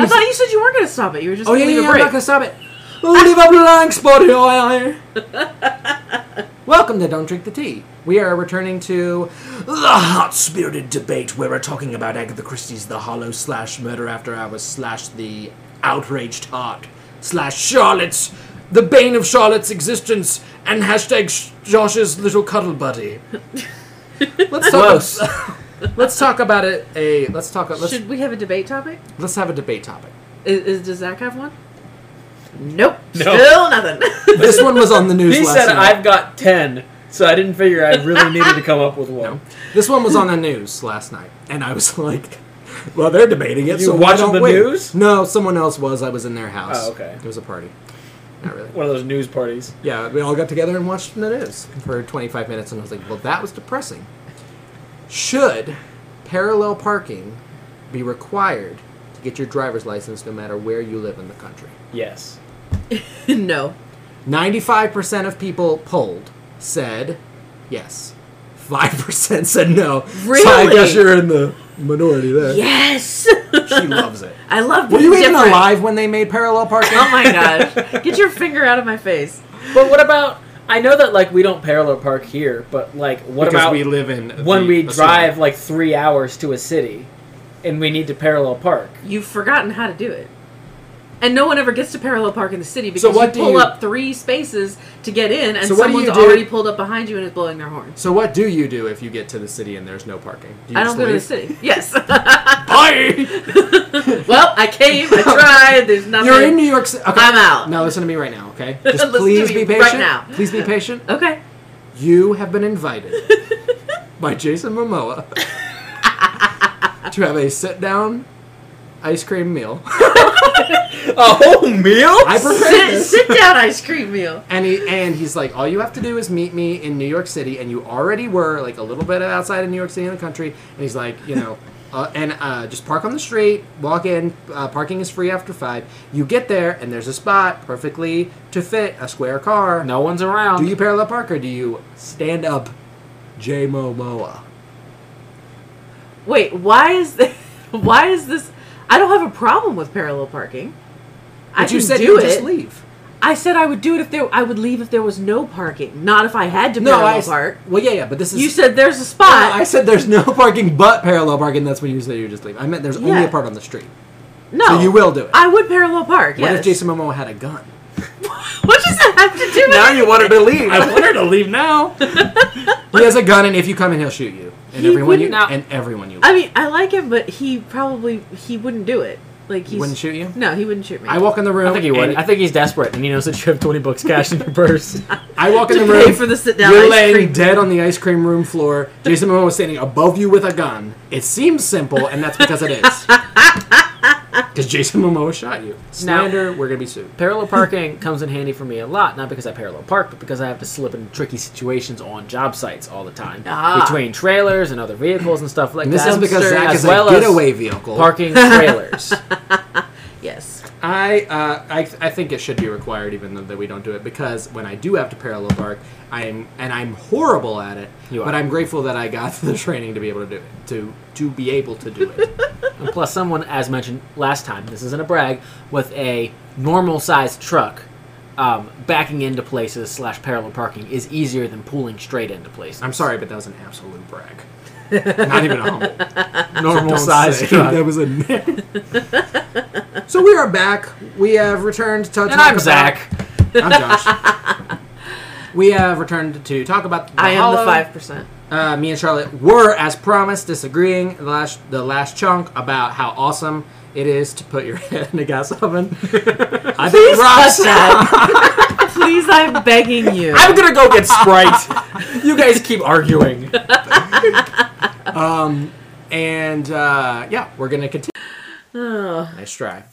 I me thought you said you weren't going to stop it. You were just Oh going yeah, to yeah, leave yeah, a I'm not gonna stop it. Leave a blank spot here. Welcome to Don't Drink the Tea. We are returning to the hot-spirited debate where we're talking about Agatha Christie's The Hollow slash Murder After Hours slash The Outraged Heart slash Charlotte's The Bane of Charlotte's Existence and hashtag Josh's Little Cuddle Buddy. Let's Close. talk. let's talk about it. A let's talk. Let's Should we have a debate topic? let's have a debate topic. Is, is does Zak have one? Nope. No. Still nothing. This one was on the news. He last said night. I've got ten, so I didn't figure I really needed to come up with one. No. This one was on the news last night, and I was like, "Well, they're debating it." You so why watching don't the we?" news? No, someone else was. I was in their house. Oh, okay. It was a party. Not really. One of those news parties. Yeah, we all got together and watched the news for 25 minutes, and I was like, "Well, that was depressing." Should parallel parking be required to get your driver's license, no matter where you live in the country? Yes. no. 95% of people polled said yes. 5% said no. So I guess you're in the minority there. Yes. She loves it. I love. Were being you even different. alive when they made parallel parking? Oh my gosh! Get your finger out of my face. But what about? I know that like we don't parallel park here, but like what because about we live in when the- we drive city. like three hours to a city, and we need to parallel park? You've forgotten how to do it. And no one ever gets to parallel park in the city because So what you pull you- up three spaces to get in, and So someone's already pulled up behind you and is blowing their horn. So what do you do if you get to the city and there's no parking? Do I don't go to the city. Yes. Bye. Well, I came, I tried. There's nothing. You're in New York City. Okay. I'm out. Now listen to me right now, okay? Just Listen to please me be right patient. now. Please be patient. Okay. You have been invited by Jason Momoa to have a sit-down ice cream meal. A whole meal? I prepared Sit, this. sit down ice cream meal. And he and he's like, all you have to do is meet me in New York City, and you already were like a little bit outside of New York City in the country. And he's like, you know, uh, and uh, just park on the street, walk in. Uh, parking is free after five. You get there, and there's a spot perfectly to fit a square car. No one's around. Do you parallel park or do you stand up, J Momoa? Wait, why is this? Why is this? I don't have a problem with parallel parking. I But you said you just leave. I said I would do it if there. I would leave if there was no parking, not if I had to No, parallel I. park. Well, yeah, yeah, but this is. You said there's a No, spot. I said there's no parking but parallel parking. That's when you said you just leave. I meant there's only a part on the street. no, So you will do it. I would parallel park. What yes. if Jason Momoa had a gun? what does that have to do with now you want her to leave. I want her to leave now. he has a gun, and if you come in, he'll shoot you. And He everyone you wouldn't- and everyone you. I mean, I like him, but he probably he wouldn't do it. Like he wouldn't shoot you. No, he wouldn't shoot me. I walk in the room. I think he would. and I think he's desperate, and he knows that you have twenty bucks cash in your purse. I walk in to the pay room. for the sit down You're laying cream. dead on the ice cream room floor. Jason Momoa is standing above you with a gun. It seems simple, and that's because it is. Because Jason Momoa shot you. Slander, we're gonna be sued. parallel parking comes in handy for me a lot, not because I parallel park, but because I have to slip into tricky situations on job sites all the time Ah. between trailers and other vehicles and stuff like And this is because Dumpster. Zak as is well a as getaway vehicle. parking trailers. I, uh, I I think it should be required, even though that we don't do it, because when I do have to parallel park, I'm and I'm horrible at it. You are. But I'm grateful that I got the training to be able to do it, to to be able to do it. and plus, someone, as mentioned last time, this isn't a brag, with a normal sized truck. Um, backing into places slash parallel parking is easier than pulling straight into places. I'm sorry, but that was an absolute brag. Not even a humble. normal Don't sized say truck. That was a. so we are back. We have returned to talk And I'm about- Zak. I'm Josh. we have returned to talk about. The I am the five percent. uh, me and Charlotte were, as promised, disagreeing the last the last chunk about how awesome it is to put your head in a gas oven. I think it rocks. Please, I'm begging you. I'm gonna go get Sprite. you guys keep arguing. And uh, yeah, we're gonna continue. Oh. Nice try.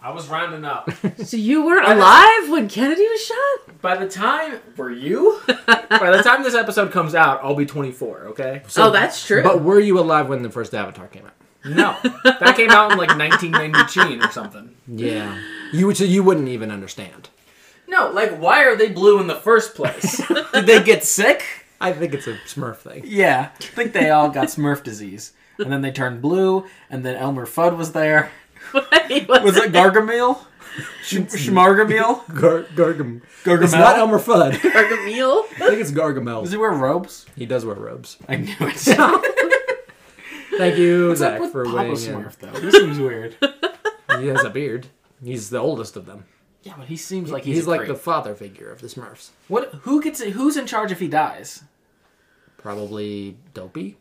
I was rounding up. So you weren't alive when Kennedy was shot? By the time were you? By the time this episode comes out, I'll be 24. Okay. oh, that's true. But were you alive when the first Avatar came out? No, that came out in like 1992 or something. Yeah. You would. So you wouldn't even understand. No, like why are they blue in the first place? Did they get sick? I think it's a Smurf thing. Yeah, I think they all got Smurf disease, and then they turned blue, and then Elmer Fudd was there. He Was wasn't- it Gargamel? Sh- Schmargamel? Gar- Gargam. Gargamel? It's not Elmer Fudd. Gargamel? I think it's Gargamel. Does he wear robes? He does wear robes. I knew it. Thank you, What's Zak, with for Papa weighing in. Smurf, though? He seems weird. He has a beard. He's the oldest of them. Yeah, but he seems like he's, He's, a like creep. the father figure of the Smurfs. What? Who gets it? Who's in charge if he dies? Probably Dopey.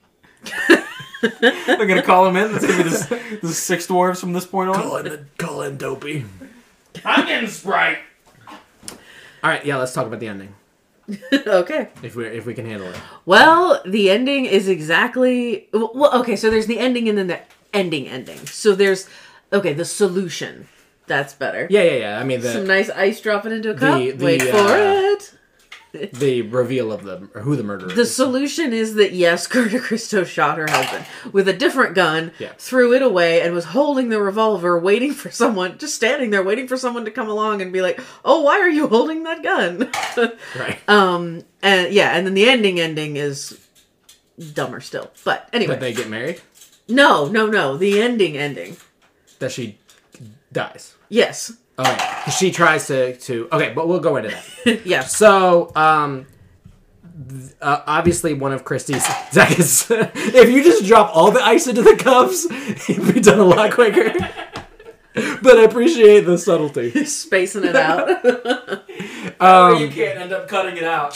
They're gonna call him in. That's gonna be the, the six dwarves from this point on. Call him, call him Dopey. I'm getting Sprite. All right, yeah, let's talk about the ending okay. if we if we can handle it. Well, the ending is exactly well. Okay, so there's the ending and then the ending ending. So there's okay the solution. That's better. Yeah, yeah, yeah. I mean Some nice ice dropping into a cup. The- the, Wait for uh, it. the reveal of the or who the murderer The is. solution is that yes, Gerda Christow shot her husband with a different gun, Yeah. threw it away, and was holding the revolver, waiting for someone, just standing there, waiting for someone to come along and be like, "Oh, why are you holding that gun?" right. um, and yeah, and then the ending ending is dumber still. But anyway, That they get married. no, no, no, the ending ending. That she dies. Yes, Yeah. She tries to to okay, but we'll go into that. yeah. So, um, th- uh, obviously, one of Christie's Zak is. if you just drop all the ice into the cups, it'd be done a lot quicker. but I appreciate the subtlety. Spacing it out. Um, you can't end up cutting it out.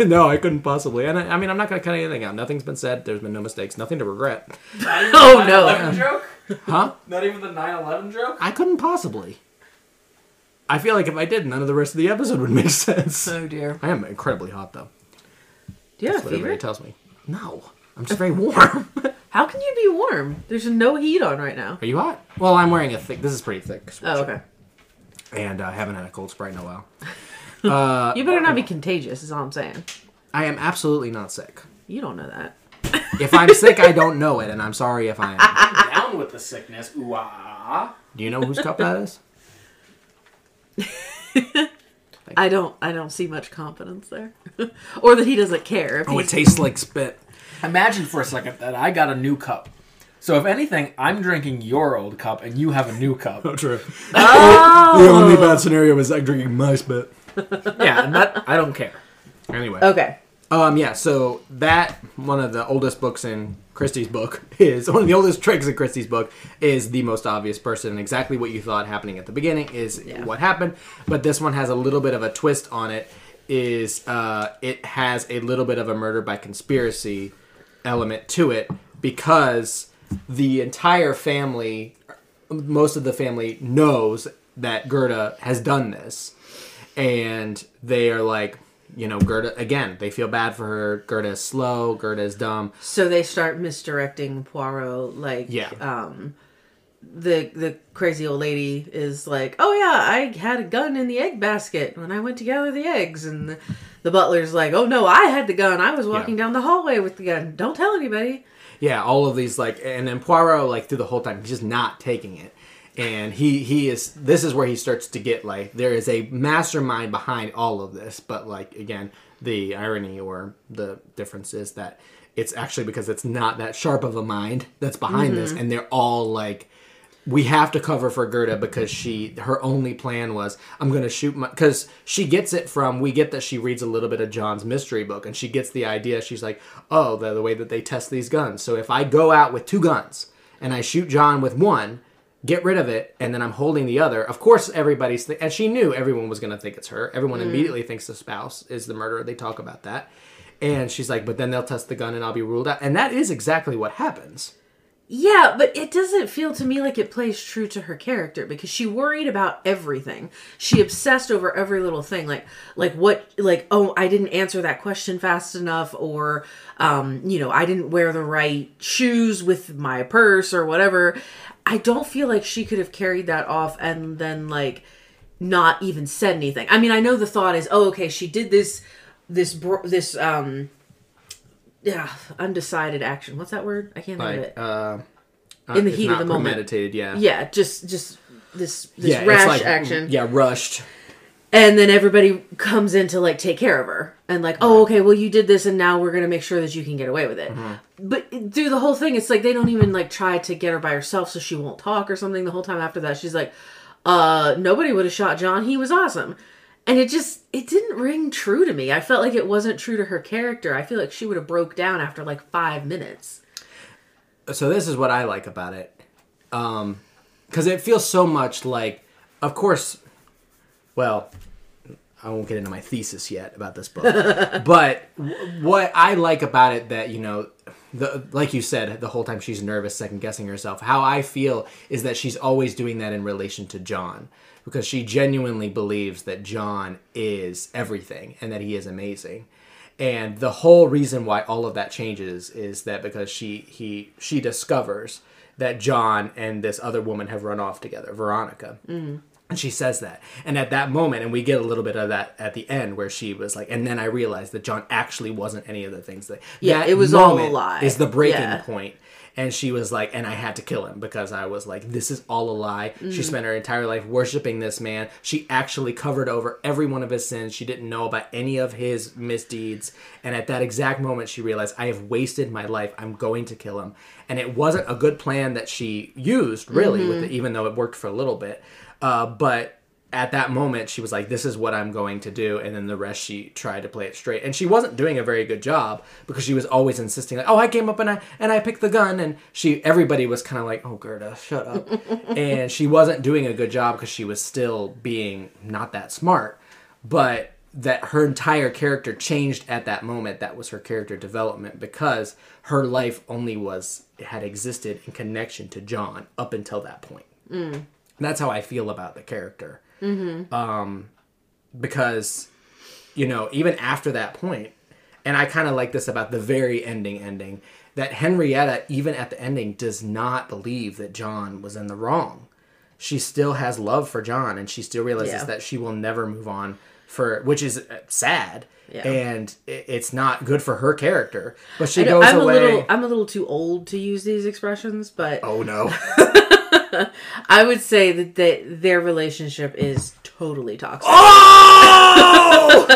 no, I couldn't possibly. And I, I mean, I'm not going to cut anything out. Nothing's been said. There's been no mistakes. Nothing to regret. Oh, no. 9/11 joke? Huh? Not even the 9/11 joke. I couldn't possibly. I feel like if I did, none of the rest of the episode would make sense. oh dear. I am incredibly hot, though. Do you have That's what everybody fever? tells me. No, I'm just very warm. How can you be warm? There's no heat on right now. Are you hot? Well, I'm wearing a thick. This is pretty thick. Oh, okay. And I haven't had a cold sprite in a while. Uh, You better not be contagious, is all I'm saying. I am absolutely not sick. You don't know that. If I'm sick, I don't know it, and I'm sorry if I am. Down with the sickness. Ooh ah. Do you know whose cup that is? I don't. I don't see much confidence there, or that he doesn't care. If Oh, it he's, tastes like spit. Imagine for a second that I got a new cup. So if anything, I'm drinking your old cup and you have a new cup. true. oh, The only bad scenario is I'm drinking my spit. yeah, and that I don't care. Anyway. okay. Um, yeah, so that, one of the oldest books in Christie's book, is one of the oldest tricks in Christie's book, is the most obvious person. And exactly what you thought happening at the beginning is Yeah. what happened. But this one has a little bit of a twist on it, is uh, it has a little bit of a murder by conspiracy element to it because the entire family, most of the family knows that Gerda has done this and they are like, you know, Gerda again. They feel bad for her. Gerda is slow. Gerda is dumb. So they start misdirecting Poirot. Like, Yeah. um, the the crazy old lady is like, "Oh yeah, I had a gun in the egg basket when I went to gather the eggs," and the, the butler's like, "Oh no, I had the gun. I was walking Yeah. down the hallway with the gun. Don't tell anybody." Yeah, all of these like, and then Poirot like through the whole time he's just not taking it, and he he is. This is where he starts to get like there is a mastermind behind all of this, but like again, the irony or the difference is that it's actually because it's not that sharp of a mind that's behind this, mm-hmm. and they're all like. we have to cover for Gerda because she her only plan was I'm gonna shoot my because she gets it from we get that she reads a little bit of John's mystery book and she gets the idea she's like oh the, the way that they test these guns so if I go out with two guns and I shoot John with one get rid of it and then I'm holding the other. Of course everybody's th- and she knew everyone was gonna think it's her. Everyone mm. immediately thinks the spouse is the murderer. They talk about that. And she's like but then they'll test the gun and I'll be ruled out. And that is exactly what happens Yeah, but it doesn't feel to me like it plays true to her character because she worried about everything. She obsessed over every little thing, like like what like oh I didn't answer that question fast enough, or um you know I didn't wear the right shoes with my purse or whatever. I don't feel like she could have carried that off and then like not even said anything. I mean I know the thought is oh okay she did this this this um yeah undecided action. What's that word? I can't think of it. uh, uh, In the it's heat of not the moment. premeditated yeah. Yeah just just this this Yeah, it's rash like- action. Yeah, rushed. and then everybody comes in to like take care of her. And like oh okay well you did this and now we're gonna make sure that you can get away with it. But through the whole thing it's like they don't even like try to get her by herself so she won't talk or something the whole time after that. She's like uh nobody would have shot john. He was awesome and it just it didn't ring true to me i felt like it wasn't true to her character i feel like she would have broke down after like five minutes so this is what I like about it, um because it feels so much like, of course, well, I won't get into my thesis yet about this book, but w- what I like about it that you know, the like you said, the whole time she's nervous, second guessing herself. How I feel is that she's always doing that in relation to John. Because she genuinely believes that John is everything and that he is amazing and the whole reason why all of that changes is that because she he she discovers that John and this other woman have run off together, Veronica. Mm-hmm. And she says that. And at that moment, and we get a little bit of that at the end where she was like, and then I realized that John actually wasn't any of the things that. Yeah, that it was all a lie. Is the breaking Yeah. point. And she was like, and I had to kill him because I was like, this is all a lie. Mm. She spent her entire life worshiping this man. She actually covered over every one of his sins. She didn't know about any of his misdeeds. And at that exact moment, she realized, I have wasted my life. I'm going to kill him. And it wasn't a good plan that she used, really, with it, even though it worked for a little bit. Uh, but at that moment she was like this is what i'm going to do and then the rest she tried to play it straight. And she wasn't doing a very good job because she was always insisting like oh i came up and i and i picked the gun and she everybody was kind of like oh gerda shut up. And she wasn't doing a good job because she was still being not that smart but that her entire character changed at that moment. That was her character development because her life only was had existed in connection to john up until that point. Mm. That's how I feel about the character. Um, because, you know, even after that point, and I kind of like this about the very ending ending, that Henrietta, even at the ending, does not believe that John was in the wrong. She still has love for John, and she still realizes Yeah. that she will never move on for, which is uh, sad. Yeah. And it's not good for her character, but she goes I'm away. a little I'm a little too old to use these expressions, but oh no! I would say that they, their relationship is totally toxic. Oh!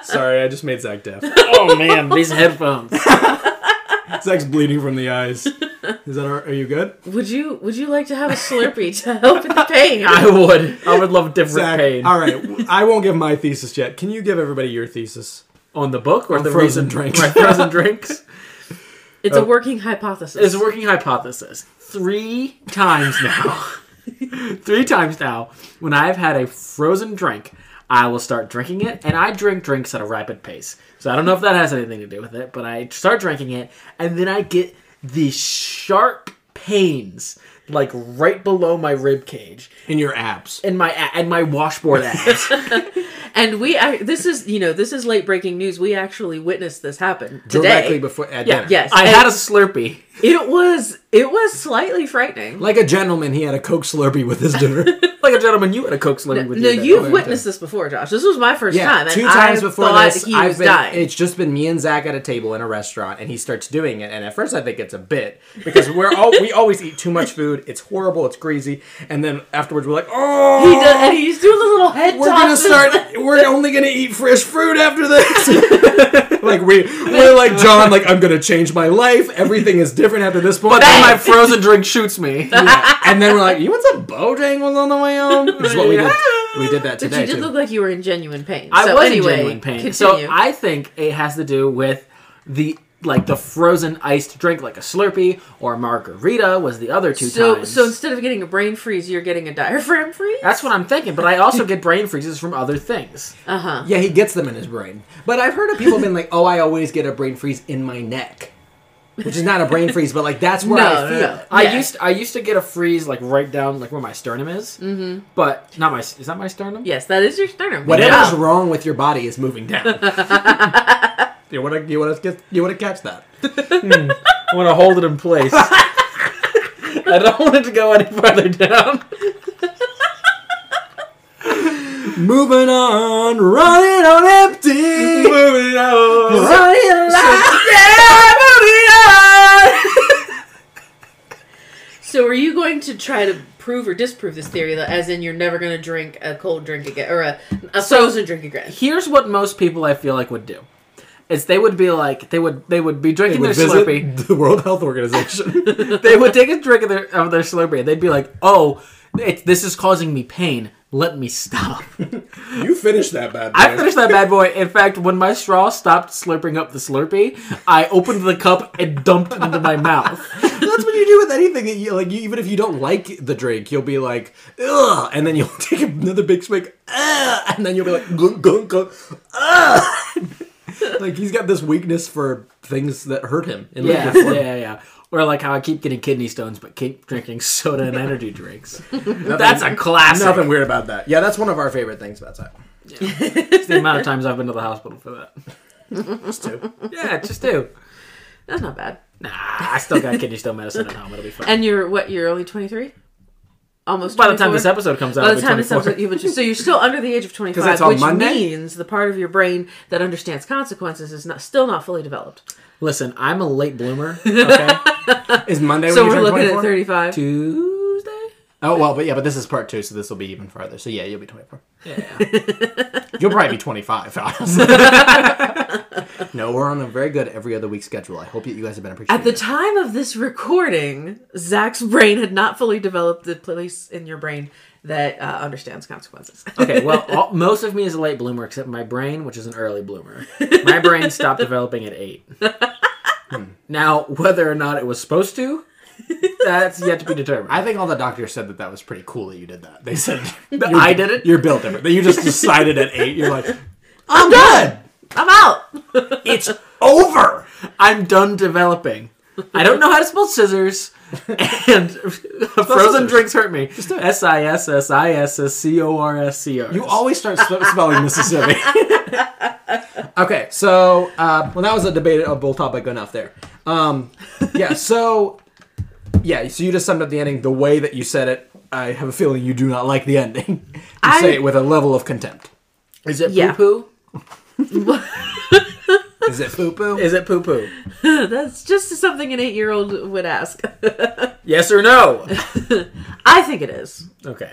Sorry, I just made Zak deaf. Oh man, these headphones. Zak's bleeding from the eyes. Is that all, are you good? Would you Would you like to have a Slurpee to help with the pain? I would. I would love different Zak, pain. all right. I won't give my thesis yet. Can you give everybody your thesis? On the book or On the frozen reason- drinks. My frozen drinks. It's a oh. working hypothesis. It's a working hypothesis. Three times now. Three times now, when I've had a frozen drink, I will start drinking it, and I drink drinks at a rapid pace. So I don't know if that has anything to do with it, but I start drinking it, and then I get these sharp pains, like right below my rib cage, In your abs. and my and my washboard abs. and we ac- this is you know this is late breaking news. We actually witnessed this happen Directly before at yeah, dinner. Yes. I and- had a Slurpee. It was it was slightly frightening. Like a gentleman, he had a Coke Slurpee with his dinner. Like a gentleman, you had a Coke Slurpee with No, your dinner. No, you've witnessed this before, Josh. This was my first yeah, time, two times I before this, he I've was been. dying. It's just been me and Zak at a table in a restaurant, and he starts doing it. And at first, I think it's a bit because we're all we always eat too much food. It's horrible. It's greasy. And then afterwards, we're like, oh, he does, and he's doing the little head we're gonna start. We're only gonna eat fresh fruit after this. like we, we're like John. Like I'm gonna change my life. Everything is different after this point. But then my frozen drink shoots me. Yeah. and then we're like, you want some Bojangles on the way home? This is what we did. We did that But today you did too. look like you were in genuine pain. I so was anyway, in genuine pain. Continue. So I think it has to do with the like the frozen iced drink, like a Slurpee or a margarita, was the other two so, times. so instead of getting a brain freeze, you're getting a diaphragm freeze. that's what I'm thinking. But I also get brain freezes from other things. Uh huh. yeah, he gets them in his brain. But I've heard of people being like, "Oh, I always get a brain freeze in my neck," which is not a brain freeze, but like that's where No, I no, feel. no. it. I Yeah. used I used to get a freeze like right down like where my sternum is, mm-hmm. but not my is that my sternum? Yes, that is your sternum. Whatever's Yeah. wrong with your body is moving down. you want to you want to get you want to catch that? I want to hold it in place. I don't want it to go any further down. Moving on, running on empty. Moving on. Running like So, are you going to try to prove or disprove this theory, that- as in you're never going to drink a cold drink again or a, a So- frozen drink again. Here's what most people I feel like would do. Is they would be like they would they would be drinking would their visit Slurpee. the World Health Organization. they would take a drink of their of their Slurpee and they'd be like, "Oh, it, this is causing me pain. Let me stop." you finished that bad. Boy. I finished that bad boy. In fact, when my straw stopped slurping up the Slurpee, I opened the cup and dumped it into my mouth. That's what you do with anything. That you, like, you, even if you don't like the drink, you'll be like, ugh, and then you'll take another big swig, ugh, and then you'll be like, gunk, gunk, gunk, ugh. like he's got this weakness for things that hurt him. In Yeah, yeah, yeah. Or like how I keep getting kidney stones, but keep drinking soda and energy drinks. That's a classic. Nothing weird about that. Yeah, that's one of our favorite things about that. It's the amount of times I've been to the hospital for that. Just two. Yeah, just do. That's not bad. Nah, I still got kidney stone medicine at home. It'll be fine. And you're what? You're only 23. Almost. by the time this episode comes out, By the be time this episode, you just, so you're still under the age of 25, which Monday? means the part of your brain that understands consequences is not still not fully developed. Listen, I'm a late bloomer. Okay, Is Monday So when we're turn looking 24? at 35. Tuesday. Oh well, but yeah, but this is part two, so this will be even farther. So yeah, you'll be twenty four. Yeah. You'll probably be twenty five. no, we're on a very good every other week schedule. I hope that you guys have been appreciating. At the it. time of this recording, Zak's brain had not fully developed the place in your brain that uh, understands consequences. Okay, well, all, most of me is a late bloomer, except my brain, which is an early bloomer. My brain stopped developing at eight. Hmm. Now, whether or not it was supposed to, that's yet to be determined. I think all the doctors said that that was pretty cool that you did that. They said That I did it? You're built different. That you just decided at eight. You're like, I'm good. I'm out. It's over. I'm done developing. I don't know how to spell scissors, and frozen drinks hurt me. S I S S I S S C O R S C R. You always start spelling Mississippi. okay, so uh, well, that was a debatable topic enough there. Um, yeah, so yeah, so you just summed up the ending the way that you said it. I have a feeling you do not like the ending. You I- say it with a level of contempt. Is it Yeah. poo Is it poo poo? poo? Is it poo poo? That's just something an eight-year-old would ask. Yes or no? I think it is. Okay.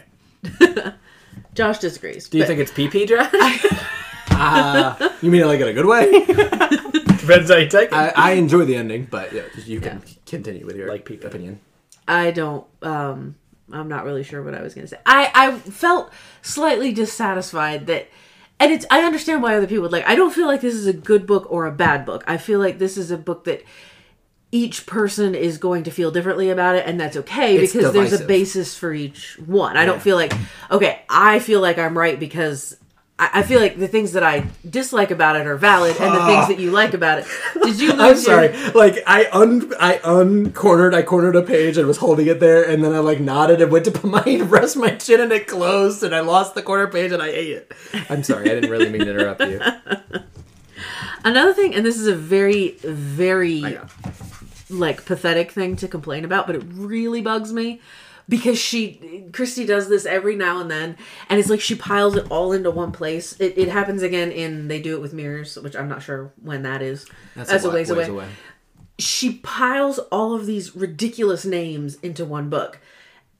Josh disagrees. Do you but think it's pee pee, Josh? Uh, you mean like in a good way? Depends how you take it. I, I enjoy the ending, but yeah, you can Yeah. continue with your Like pee pee. opinion. I don't. Um, I'm not really sure what I was going to say. I I felt slightly dissatisfied that, and it's. I understand why other people would like. I don't feel like this is a good book or a bad book. I feel like this is a book that each person is going to feel differently about it, and that's okay It's because there's a basis for each one. I don't feel like okay. I feel like I'm right because. I I feel like the things that I dislike about it are valid, and the things that you like about it. Did you? Lose I'm your- sorry. Like I un I uncornered I cornered a page and was holding it there and then I like nodded and went to put my rest my chin and it closed and I lost the corner page and I ate it. I'm sorry. I didn't really mean to interrupt you. Another thing, and this is a very, very like pathetic thing to complain about, but it really bugs me because she Christie does this every now and then, and it's like she piles it all into one place. It, it happens again in they do it with mirrors, which I'm not sure when that is. That's, a, wa- ways, away. She piles all of these ridiculous names into one book.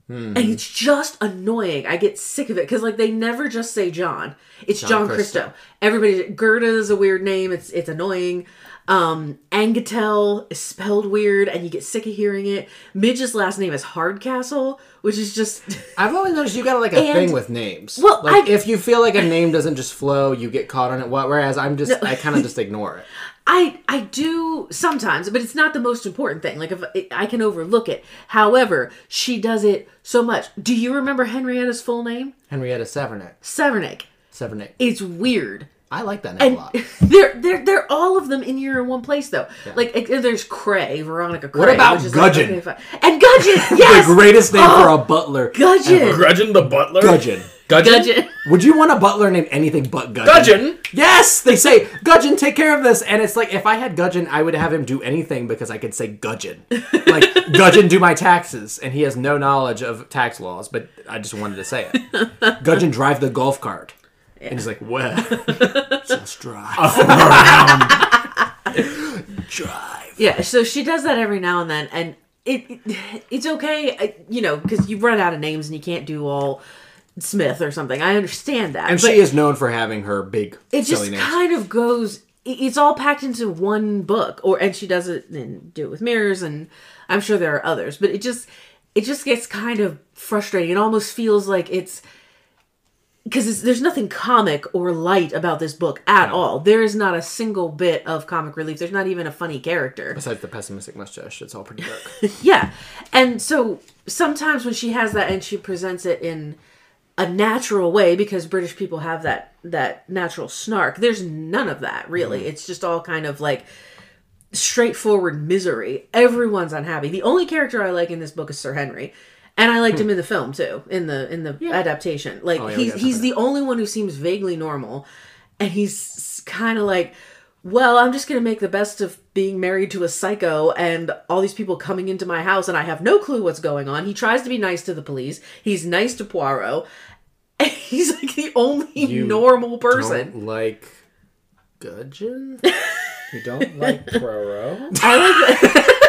Hmm. And it's just annoying. I get sick of it because like they never just say John. It's John, John Christow. Christow. Everybody Gerda is a weird name. It's it's annoying. Um Angkatell is spelled weird and you get sick of hearing it. Midge's last name is Hardcastle, which is just I've always noticed you got like a And- thing with names. Well, like I- if you feel like a name doesn't just flow, you get caught on it. Whereas I'm just I kind of just ignore it. I I do sometimes, but it's not the most important thing. Like if it, I can overlook it. However, she does it so much. Do you remember Henrietta's full name? Henrietta Savernake. Savernake. Savernake. It's weird. I like that name And a lot. they're they're they're all of them in here in one place though. Like eh, there's Cray, Veronica Cray. What about which is Gudgeon? okay, and Gudgeon, yes, The greatest name Oh, for a butler. Gudgeon, Gudgeon the butler? Gudgeon. Gudgeon? Gudgeon. Would you want a butler named anything but Gudgeon? Gudgeon? Yes, they say Gudgeon, take care of this, and it's like if I had Gudgeon, I would have him do anything because I could say Gudgeon, like Gudgeon, do my taxes, and he has no knowledge of tax laws, but I just wanted to say it. Gudgeon, drive the golf cart, and he's like, well, just drive, drive. Yeah, so she does that every now and then, and it, it it's okay, uh, you know, because you've run out of names and you can't do all Smith or something. I understand that, And but she is known for having her big it just names. kind of goes. It's all packed into one book, or and she does it and do it with mirrors, and I'm sure there are others, but it just it just gets kind of frustrating. It almost feels like it's because there's nothing comic or light about this book at all. There is not a single bit of comic relief. There's not even a funny character. Besides the pessimistic mustache, it's all pretty dark. Yeah. And so sometimes when she has that and she presents it in a natural way because British people have that that natural snark. There's none of that really. Mm-hmm. It's just all kind of like straightforward misery. Everyone's unhappy. The only character I like in this book is Sir Henry. And I liked hmm. him in the film too, in the in the adaptation. Like Oh, yeah, we he's the only one who seems vaguely normal and he's kind of like well, I'm just going to make the best of being married to a psycho and all these people coming into my house and I have no clue what's going on. He tries to be nice to the police. He's nice to Poirot. And he's like the only You normal person. Don't like Gudgeon? you don't like Poirot? I like.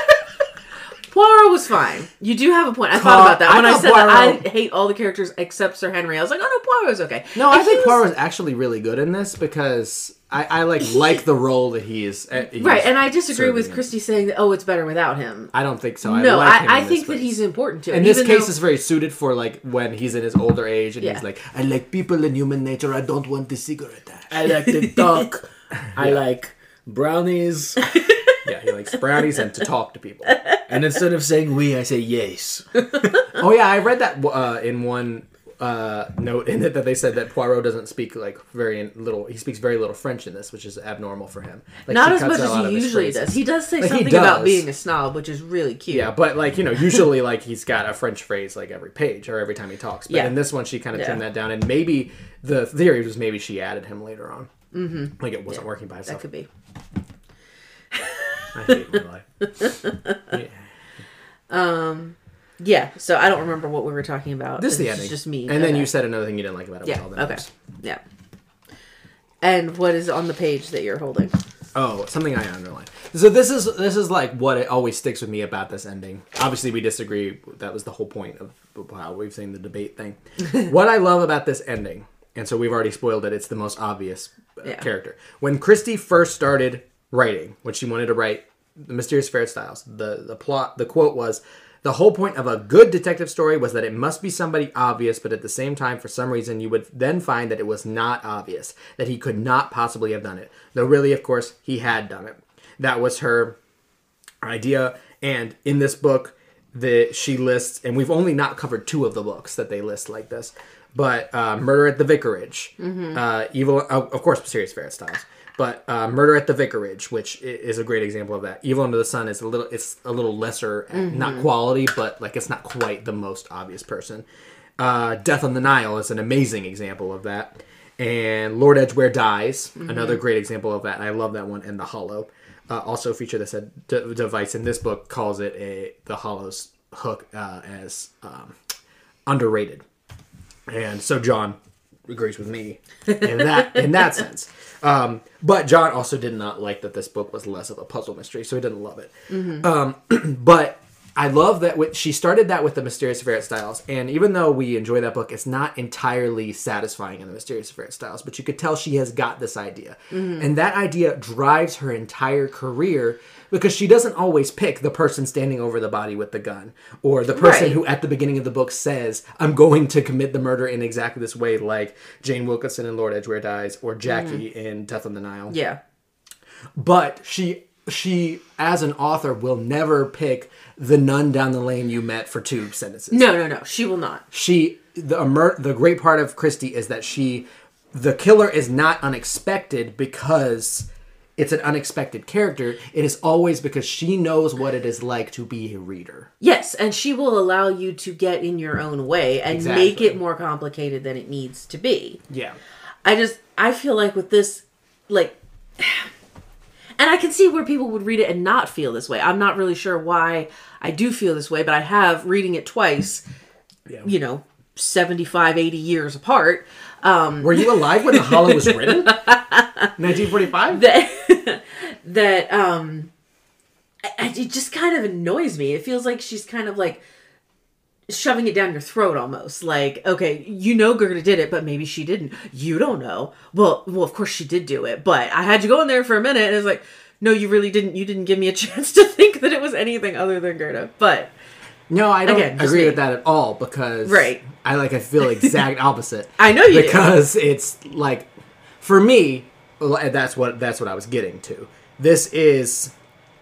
Poirot was fine. You do have a point. I thought about that I when I, thought said that I hate all the characters except Sir Henry. I was like, oh no, Poirot's okay. No, I And he think was- Poirot is actually really good in this because I, I like like the role that he is. uh, he's Right, and I disagree with serving in. Christie saying that. Oh, it's better without him. I don't think so. no, I, like him I, I in this think that place. he's important too. In this even case, though- is very suited for like when he's in his older age and Yeah. he's like, I like people and human nature. I don't want the cigarette ash. I like to talk. I like brownies. yeah, he likes brownies and to talk to people. And instead of saying oui, I say yes. Oh yeah, I read that uh, in one uh, note in it that they said that Poirot doesn't speak like very little. He speaks very little French in this, which is abnormal for him. Like, not as much out a lot as he usually does. He does say Like, something about being a snob, which is really cute. Yeah, but like you know, usually like he's got a French phrase like every page or every time he talks. But Yeah. in this one, she kind of Yeah. trimmed that down, and maybe the theory was maybe she added him later on. Mm-hmm. Like it wasn't working by itself. that could be. I hate my life. yeah. Yeah, so I don't remember what we were talking about. This is the ending. just me. And then you said another thing you didn't like about it. Yeah. Okay. Yeah. And what is on the page that you're holding? Oh, something I underlined. So this is this is like what it always sticks with me about this ending. Obviously, we disagree. That was the whole point of how we've seen the debate thing. what I love about this ending, and so we've already spoiled it. It's the most obvious uh, Yeah. character. When Christie first started writing, when she wanted to write the Mysterious Affair at Styles, the the plot, the quote was. The whole point of a good detective story was that it must be somebody obvious, but at the same time, for some reason, you would then find that it was not obvious, that he could not possibly have done it. Though, really, of course, he had done it. That was her idea. And in this book, the she lists, and we've only not covered two of the books that they list like this, but uh, Murder at the Vicarage, uh, Evil, of of course, Mysterious Affair at Styles, but uh, Murder at the Vicarage, which is a great example of that. Evil Under the Sun is a little, it's a little lesser, not quality, but like it's not quite the most obvious person. Uh, Death on the Nile is an amazing example of that. And Lord Edgware Dies, another great example of that. And I love that one. And The Hollow, uh, also feature this a d- device in this book calls it a the Hollow's hook uh, as um, underrated. And so John agrees with me in that in that sense. Um, but John also did not like that this book was less of a puzzle mystery, so he didn't love it. Um, but I love that with, she started that with the Mysterious Affair at Styles, and even though we enjoy that book, it's not entirely satisfying in the Mysterious Affair at Styles. But you could tell she has got this idea, and that idea drives her entire career because she doesn't always pick the person standing over the body with the gun or the person Right. who at the beginning of the book says, "I'm going to commit the murder in exactly this way," like Jane Wilkinson in Lord Edgware Dies or Jackie mm. in Death on the Nile Yeah. but she she as an author will never pick the nun down the lane you met for two sentences. No, no, no. She will not. She the emer- the great part of Christie is that she the killer is not unexpected because it's an unexpected character. It is always because she knows what it is like to be a reader. Yes, and she will allow you to get in your own way and Exactly. make it more complicated than it needs to be. Yeah. I just I feel like with this like and I can see where people would read it and not feel this way. I'm not really sure why I do feel this way, but I have reading it twice, Yeah. you know, 75 80 years apart. Um Were you alive when The Hollow was written? 1945? that that um I- it just kind of annoys me. It feels like she's kind of like shoving it down your throat almost. Like, okay, you know Gerda did it, but maybe she didn't. You don't know. Well, well, of course she did do it, but I had you go in there for a minute and it's like, no, you really didn't. You didn't give me a chance to think that it was anything other than Gerda. But No, I don't Again, agree me. with that at all because Right. I like I feel exact opposite. I know you do. because it's like for me that's what that's what I was getting to. This is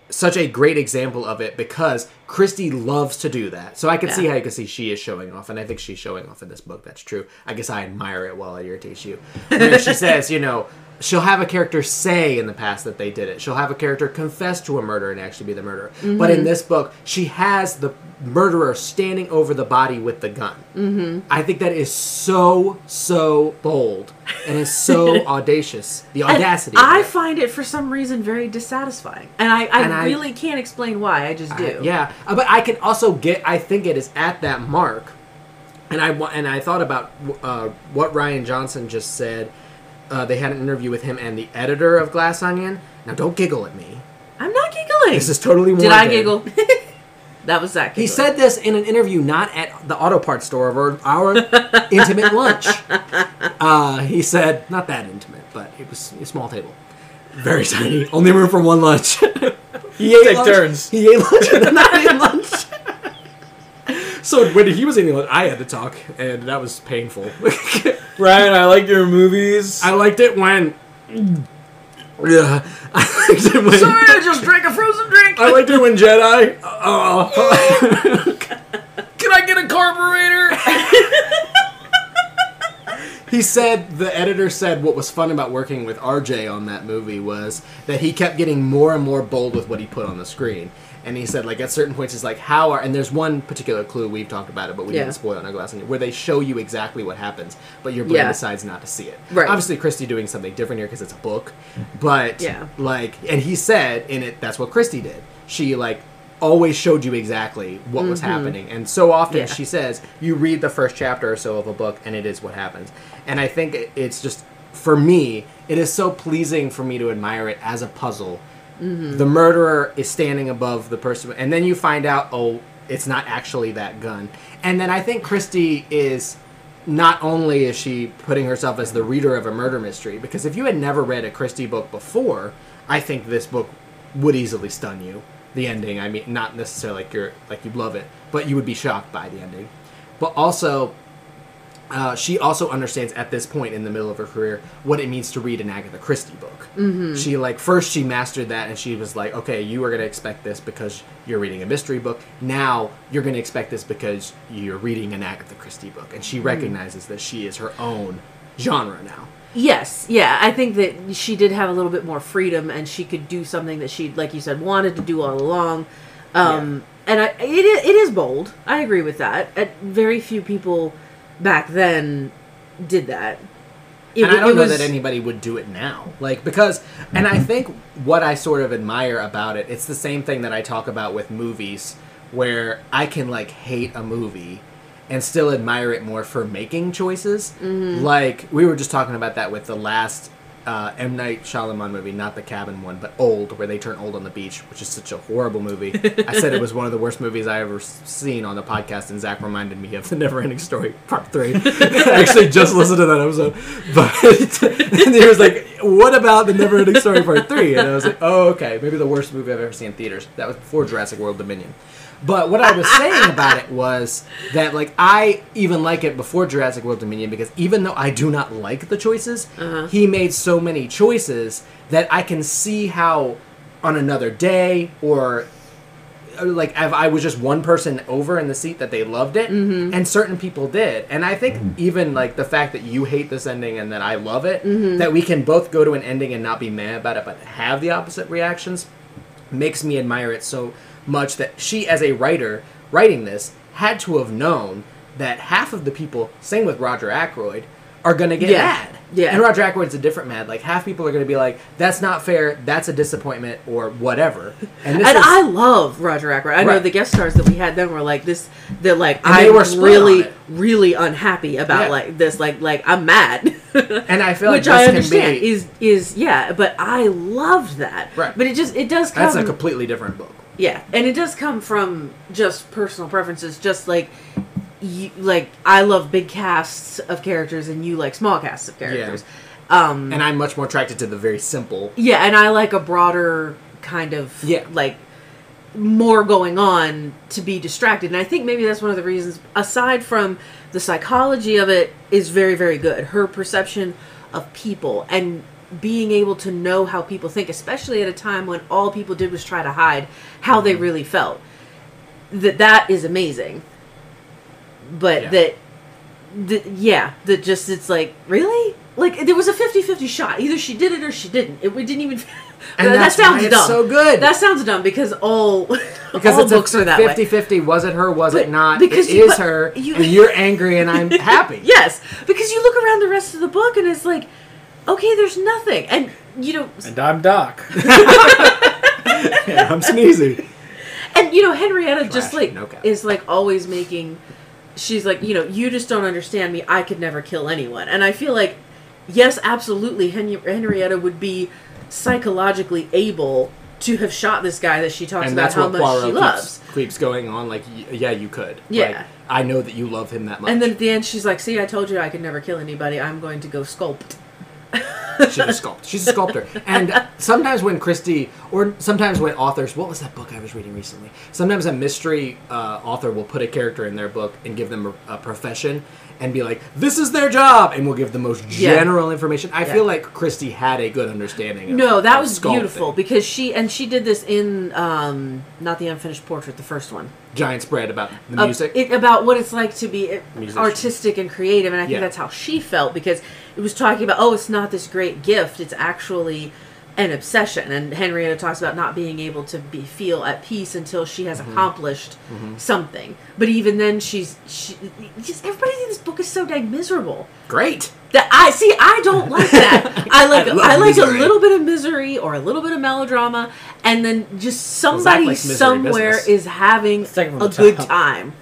such a great example of it because Christie loves to do that. So I can see how you can see she is showing off, and I think she's showing off in this book. That's true. I guess I admire it while I irritate you. She says, you know, she'll have a character say in the past that they did it. She'll have a character confess to a murder and actually be the murderer. But in this book, she has the murderer standing over the body with the gun. Mm-hmm. I think that is so so bold and is so audacious. The audacity. I it. find it for some reason very dissatisfying, and I, I And I- really can't explain why. I just do. Yeah, uh, but I can also get. I think it is at that mark, and I and I thought about uh, what Rian Johnson just said. Uh, they had an interview with him and the editor of Glass Onion. Now, don't giggle at me. I'm not giggling. This is totally. Did I giggle? that was Zak. He said this in an interview, not at the auto parts store of our, our intimate lunch. Uh, he said, not that intimate, but it was a small table. Very tiny. Only room for one lunch. he ate Take lunch. turns. He ate lunch and then I ate lunch. So when he was in lunch, I had to talk, and that was painful. Rian, I liked your movies. I liked it when. Yeah, I liked it when. Sorry, I just drank a frozen drink. I liked it when Jedi. Uh, Can I get a carburetor? He said the editor said what was fun about working with RJ on that movie was that he kept getting more and more bold with what he put on the screen. And he said like at certain points it's like how are and there's one particular clue we've talked about it but we Yeah. didn't spoil it on our glass where they show you exactly what happens but your brain Yeah. decides not to see it. Right. Obviously Christie doing something different here because it's a book, but Yeah. like and he said in it that's what Christie did. She like always showed you exactly what was happening and so often Mm-hmm. Yeah. she says you read the first chapter or so of a book and it is what happens and i think it's just for me it is so pleasing for me to admire it as a puzzle Mm-hmm. the murderer is standing above the person and then you find out oh it's not actually that gun. And then i think christie is not only is she putting herself as the reader of a murder mystery because if you had never read a christie book before i think this book would easily stun you the ending. I mean not necessarily like you're like you'd love it but you would be shocked by the ending. But also uh, she also understands at this point in the middle of her career what it means to read an Agatha Christie book. Mm-hmm. She like first she mastered that and she was like, okay, you are going to expect this because you're reading a mystery book. Now you're going to expect this because you're reading an Agatha Christie book, and she recognizes that she is her own genre now. Yes, yeah, I think that she did have a little bit more freedom, and she could do something that she, like you said, wanted to do all along. Um, And I, it it is bold. I agree with that. Uh, very few people back then did that. It and I don't it know was- that anybody would do it now. Like because and I think what I sort of admire about it, it's the same thing that I talk about with movies where I can like hate a movie and still admire it more for making choices. Mm-hmm. Like we were just talking about that with the last uh, M Night Shyamalan movie, not the cabin one, but Old, where they turn old on the beach, which is such a horrible movie. I said it was one of the worst movies I ever seen on the podcast, and Zak reminded me of the Neverending Story Part Three. I actually just listened to that episode, but and he was like, "What about the Neverending Story Part 3? And I was like, "Oh, okay, maybe the worst movie I've ever seen in theaters." That was before Jurassic World Dominion. But what I was saying about it was that like I even like it before Jurassic World Dominion because even though I do not like the choices, uh-huh. he made so many choices that I can see how on another day or uh, like if I was just one person over in the seat that they loved it, mm-hmm. and certain people did. And I think mm-hmm. even like the fact that you hate this ending and that I love it, mm-hmm. that we can both go to an ending and not be mad about it, but have the opposite reactions, makes me admire it so much that she, as a writer, writing this, had to have known that half of the people, same with Roger Ackroyd, are going to get Yeah. mad. Yeah. And Roger Ackroyd's a different mad. Like half people are going to be like, "That's not fair. That's a disappointment," or whatever. And this And I love Roger Ackroyd. I know the guest stars that we had then were like this. They're like they I'm were really, really unhappy about Yeah. like this. Like, like I'm mad. and I feel like Which this I can understand be, is is yeah, but I loved that. Right. But it just it does come. That's a completely different book. Yeah, and it does come from just personal preferences. Just like you, like I love big casts of characters, and you like small casts of characters. Um, And I'm much more attracted to the very simple. yeah, and I like a broader kind of Yeah. like more going on to be distracted. And I think maybe that's one of the reasons. Aside from the psychology of it, is very very good. Her perception of people and being able to know how people think, especially at a time when all people did was try to hide how Mm-hmm. they really felt. That that is amazing. But Yeah. that, that yeah, that just it's like really like there was a 50-50 shot. Either she did it or she didn't. It we didn't even. And that that's sounds dumb. so good. That sounds dumb because all Because all books a are that 50 way. 50. Was it her? Was But it not? because it you- is her. you- and you're angry, and I'm happy. Yes, because you look around the rest of the book and it's like, okay, there's nothing, and you know, And I'm Doc. Yeah, I'm sneezy. and you know, Henrietta just like no cap. is like always making. She's like, you know, you just don't understand me. I could never kill anyone, and I feel like, yes, absolutely, Hen- Henrietta would be psychologically able to have shot this guy that she talks and about that's how what much Poirot she keeps, loves. keeps going on. Like, yeah, you could. Yeah. Like, I know that you love him that much. And then at the end, she's like, "See, I told you I could never kill anybody. I'm going to go sculpt." She's a sculptor. She's a sculptor. And sometimes when Christie, or sometimes when authors, what was that book I was reading recently? Sometimes a mystery uh, author will put a character in their book and give them a, a profession and be like, "This is their job," and we'll give the most Yeah. general information. I Yeah. feel like Christie had a good understanding. Of, No, that was beautiful because she and she did this in um not the unfinished portrait, the first one. Giant spread about the Of- music. it, about what it's like to be uh, Musician. artistic and creative, and I think Yeah. that's how she felt because it was talking about oh, it's not this great gift; it's actually an obsession. And Henrietta talks about not being able to be feel at peace until she Mm-hmm. has accomplished something. But even then, she's she just everybody in this book is so dang miserable. Great. That I see, I don't like that. I like I I, like misery. a little bit of misery or a little bit of melodrama, and then just somebody likes misery somewhere business. is having Let's take it from a good time.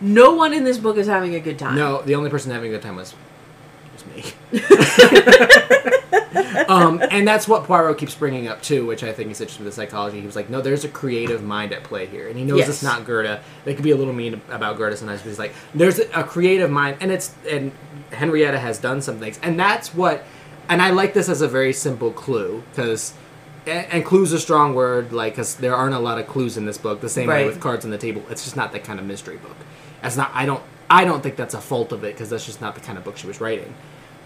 No one in this book is having a good time. No, the only person having a good time was was me. um, and that's what Poirot keeps bringing up too, which I think is interesting with the psychology. He was like, "No, there's a creative mind at play here," and he knows Yes. it's not Gerda. They could be a little mean about Gerda sometimes, but he's like, "There's a, creative mind," and it's and Henrietta has done some things, and that's what. And I like this as a very simple clue because. And and clue's a strong word, like, because there aren't a lot of clues in this book. The same way with cards on the table. It's just not that kind of mystery book. That's not. I don't. I don't think that's a fault of it because that's just not the kind of book she was writing.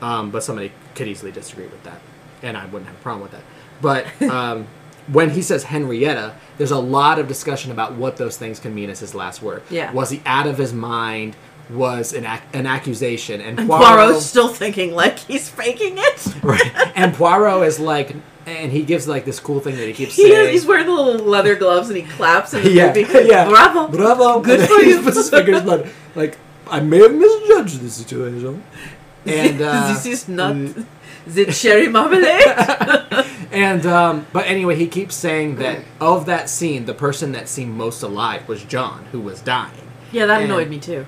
Um, but somebody could easily disagree with that, and I wouldn't have a problem with that. But um, when he says Henrietta, there's a lot of discussion about what those things can mean as his last word. Yeah. Was he out of his mind? Was an ac- an accusation? And, And Poirot, Poirot's still thinking like he's faking it. right? And Poirot is like, and he gives like this cool thing that he keeps He saying. is, he's wearing the little leather gloves and he claps and yeah, movie. yeah. Bravo. Bravo. Good And for he you. puts his fingers blood. Like, I may have misjudged the situation. And, uh, this is not the cherry marmalade. and, um, but anyway, he keeps saying that of that scene, the person that seemed most alive was John, who was dying. yeah, that And annoyed me too.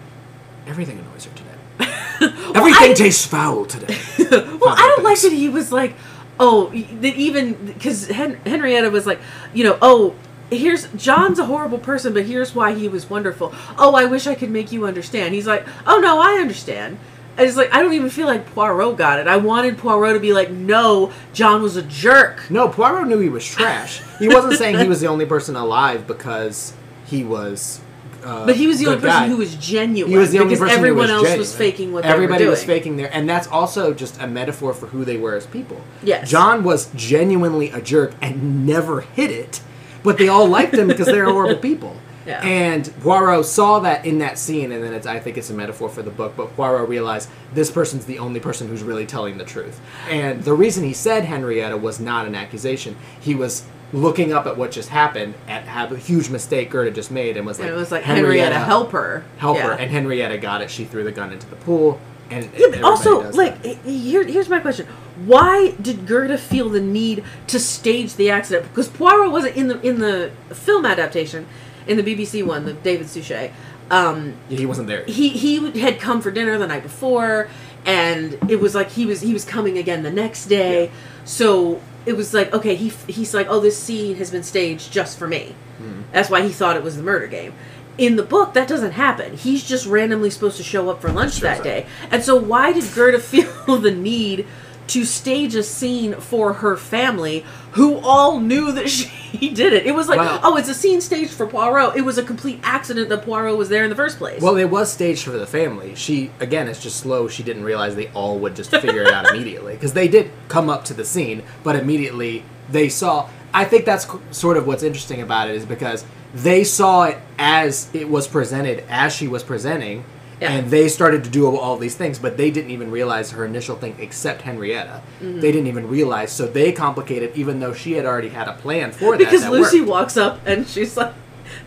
Everything annoys her today. Everything I- tastes foul today. Well, I don't like that he was like, oh, that even because Hen- Henrietta was like, you know, oh, here's John's a horrible person, but here's why he was wonderful. Oh, I wish I could make you understand. He's like, oh no, I understand. And it's like I don't even feel like Poirot got it. I wanted Poirot to be like, no, John was a jerk. No, Poirot knew he was trash. He wasn't saying he was the only person alive because he was. Uh, But he was the only person guy. who was genuine. He was the only because person everyone who was else genuine. was faking what everybody they were was faking there, and that's also just a metaphor for who they were as people. Yes. John was genuinely a jerk and never hit it, but they all liked him because they're horrible people. Yeah. And Poirot saw that in that scene, and then it's, I think it's a metaphor for the book. But Poirot realized this person's the only person who's really telling the truth. And the reason he said Henrietta was not an accusation. He was looking up at what just happened at have a huge mistake Gerda just made, and was like, And it was like Henrietta, help her, help Yeah. her. And Henrietta got it. She threw the gun into the pool. And Yeah, also, like, that. here, here's my question: Why did Gerda feel the need to stage the accident? Because Poirot wasn't in the in the film adaptation, in the BBC one, the David Suchet. Um, Yeah, he wasn't there. he he had come for dinner the night before, and it was like he was he was coming again the next day. So it was like okay, he he's like, oh, this scene has been staged just for me. That's why he thought it was the murder game. In the book, that doesn't happen. He's just randomly supposed to show up for lunch that up. day. And so, why did Gerda feel the need to stage a scene for her family who all knew that she did it? It was like, oh, it's a scene staged for Poirot. It was a complete accident that Poirot was there in the first place. Well, it was staged for the family. She again, it's just slow. She didn't realize they all would just figure it out immediately because they did come up to the scene, but immediately they saw. I think that's sort of what's interesting about it is because they saw it as it was presented, as she was presenting, Yeah. and they started to do all these things, but they didn't even realize her initial thing, except Henrietta. Mm-hmm. They didn't even realize, so they complicated, even though she had already had a plan for that. because that Lucy worked. walks up and she's like,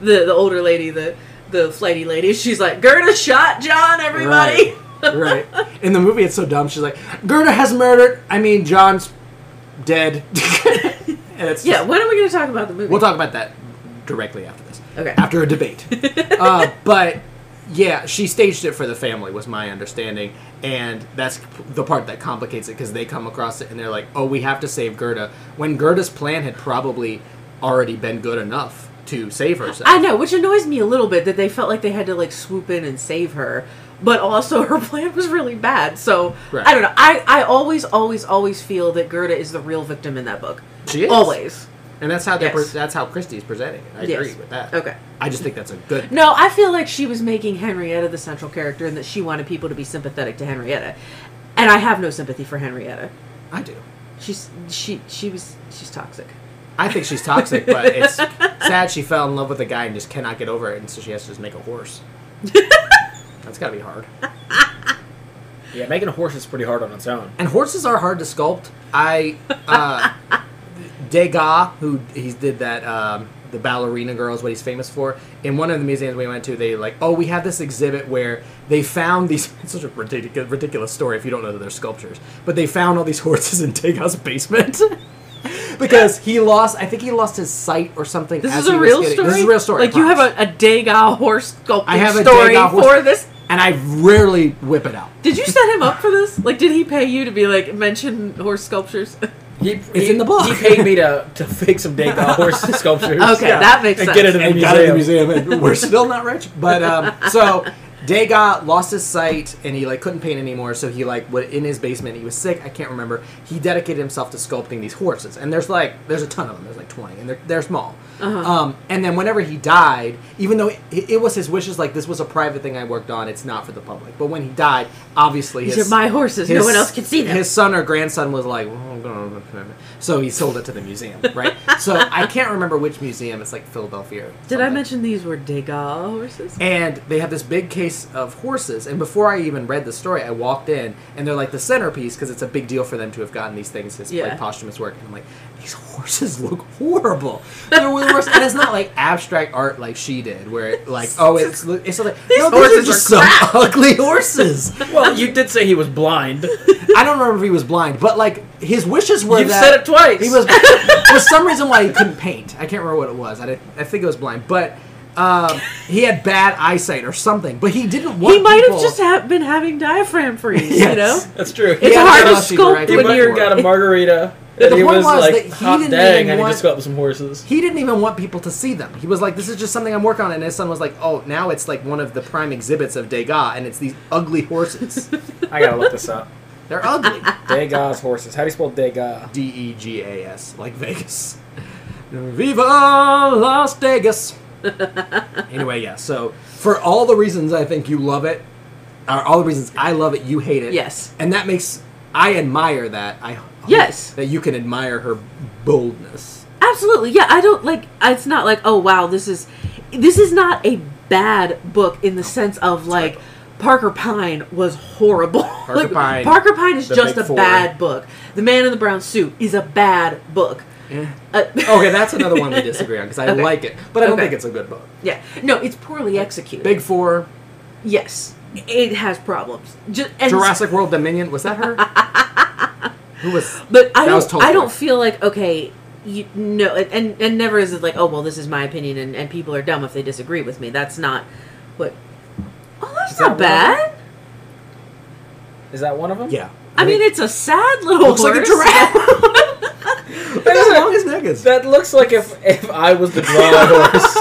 the the older lady, the the flighty lady, she's like, Gerda shot John, everybody. Right. right. In the movie, it's so dumb. She's like, Gerda has murdered. I mean, John's dead. and it's Yeah, when are we going to talk about the movie? we'll talk about that directly after this. Okay. After a debate. uh, but yeah, she staged it for the family, was my understanding, and that's the part that complicates it because they come across it and they're like, "Oh, we have to save Gerda," when Gerda's plan had probably already been good enough to save herself. I know, which annoys me a little bit that they felt like they had to like swoop in and save her, but also her plan was really bad. So Right. I don't know. I I always always always feel that Gerda is the real victim in that book. She is. Always. And that's how they Yes. that's how Christie's presenting it. I Yes. agree with that. Okay. I just think that's a good. No, I feel like she was making Henrietta the central character and that she wanted people to be sympathetic to Henrietta. And I have no sympathy for Henrietta. I do. She's she she was she's toxic. I think she's toxic, but it's sad she fell in love with a guy and just cannot get over it, and so she has to just make a horse. That's gotta be hard. Yeah, making a horse is pretty hard on its own. And horses are hard to sculpt. I uh, Degas, who he did that, um, the ballerina girl is what he's famous for. In one of the museums we went to, they like, oh, we have this exhibit where they found these. It's such a ridiculous, ridiculous story if you don't know that they're sculptures, but they found all these horses in Degas' basement. Because he lost, I think he lost his sight or something. This as is a real getting- story. This is a real story. Like you have a, a Degas horse sculpture I have a story Degas horse- for this. and I rarely whip it out. Did you set him up for this? Like, did he pay you to be like mention horse sculptures? He, It's in the book. He paid me to, to fake some Degas horse sculptures. Okay, that makes and sense. get it in the and museum. got it in the museum, and we're still not rich. But um, so Degas lost his sight, and he like couldn't paint anymore. So he like what in his basement, he was sick. I can't remember. He dedicated himself to sculpting these horses, and there's like there's a ton of them. There's like twenty, and they're they're small. Um, and then whenever he died, even though it, it was his wishes, like this was a private thing I worked on, it's not for the public. But when he died, obviously These his are my horses. no one else could see them. His son or grandson was like, "Well, so he sold it to the museum, right? so I can't remember which museum. It's like Philadelphia. Did I mention these were Degas horses? And they have this big case of horses. And before I even read the story, I walked in, and they're like the centerpiece because it's a big deal for them to have gotten these things as Yeah. like posthumous work. And I'm like, these horses look horrible. They're really worse. And it's not like abstract art like she did, where it like, oh, it's it's like These no, horses these are just are some ugly horses. Well, you did say he was blind. I don't remember if he was blind, but like his wishes were You've that said it twice. He was for some reason why he couldn't paint. I can't remember what it was. I, didn't- I think it was blind, but um, he had bad eyesight or something. But he didn't want. He might people- have just ha- been having diaphragm freeze, Yes. you know? That's true. It's Yeah, hard to sculpt right? When you're. got a margarita. The And he point was, was like, that he hot didn't dang, even and he want- just got with some horses. He didn't even want people to see them. He was like, "This is just something I'm working on," and his son was like, "Oh, now it's like one of the prime exhibits of Degas, and it's these ugly horses. I gotta look this up. They're ugly." Degas horses. How do you spell Degas? D E G A S, like Vegas. Viva Las Vegas. Anyway, yeah. So for all the reasons I think you love it, or all the reasons I love it, you hate it. Yes. And that makes I admire that. I hope Yes. that you can admire her boldness. Absolutely. Yeah, I don't like it's not like, oh wow, this is this is not a bad book in the sense of like Parker Pine was horrible. Parker Pine, Parker Pine is just a Four. bad book. The Man in the Brown Suit is a bad book. Eh. Uh, Okay, that's another one we disagree on because I Okay. like it, but I don't Okay. think it's a good book. yeah. No, it's poorly executed. Big Four, Yes. It has problems. Just, and Jurassic World Dominion. Was that her? Who was? But I don't. I don't feel like okay. You, know, and, and and never is it like oh well this is my opinion and, and people are dumb if they disagree with me. That's not what. Oh, that's Is that not bad. Is that one of them? Yeah. I mean, it's a sad little Looks like a giraffe. Look how long his neck is. That looks like if if I was the draw horse.